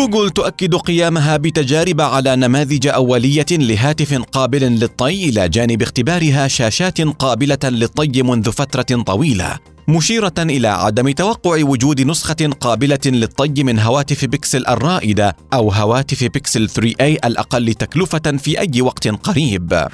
جوجل تؤكد قيامها بتجارب على نماذج أولية لهاتف قابل للطي إلى جانب اختبارها شاشات قابلة للطي منذ فترة طويلة مشيرة إلى عدم توقع وجود نسخة قابلة للطي من هواتف بيكسل الرائدة أو هواتف بيكسل 3A الأقل تكلفة في أي وقت قريب.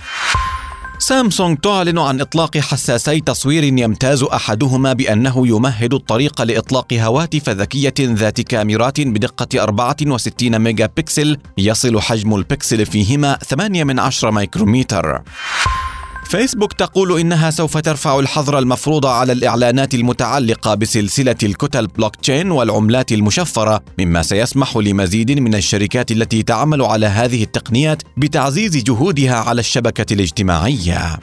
سامسونج تعلن عن إطلاق حساسي تصوير يمتاز أحدهما بأنه يمهد الطريق لإطلاق هواتف ذكية ذات كاميرات بدقة 64 ميجا بكسل يصل حجم البكسل فيهما 8 من 10 ميكرومتر. فيسبوك تقول إنها سوف ترفع الحظر المفروض على الإعلانات المتعلقة بسلسلة الكتل بلوك تشين والعملات المشفرة مما سيسمح لمزيد من الشركات التي تعمل على هذه التقنيات بتعزيز جهودها على الشبكة الاجتماعية.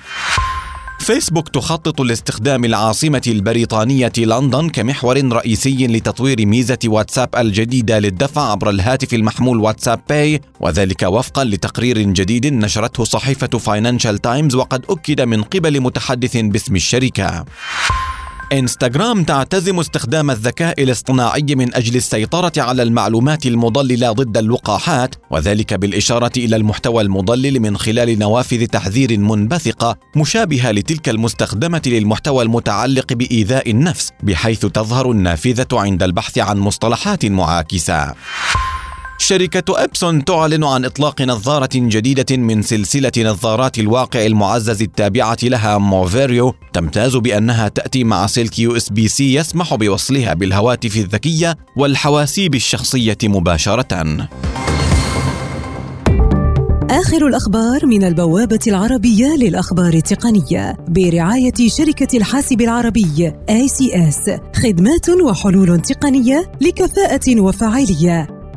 فيسبوك تخطط لاستخدام العاصمة البريطانية لندن كمحور رئيسي لتطوير ميزة واتساب الجديدة للدفع عبر الهاتف المحمول WhatsApp Pay وذلك وفقا لتقرير جديد نشرته صحيفة فاينانشال تايمز وقد أكد من قبل متحدث باسم الشركة. انستغرام تعتزم استخدام الذكاء الاصطناعي من أجل السيطرة على المعلومات المضللة ضد اللقاحات وذلك بالإشارة إلى المحتوى المضلل من خلال نوافذ تحذير منبثقة مشابهة لتلك المستخدمة للمحتوى المتعلق بإيذاء النفس بحيث تظهر النافذة عند البحث عن مصطلحات معاكسة. شركة إبسون تعلن عن إطلاق نظارة جديدة من سلسلة نظارات الواقع المعزز التابعة لها Moverio تمتاز بأنها تأتي مع سلك USB-C يسمح بوصلها بالهواتف الذكية والحواسيب الشخصية مباشرة. آخر الأخبار من البوابة العربية للأخبار التقنية برعاية شركة الحاسب العربي ACS خدمات وحلول تقنية لكفاءة وفاعلية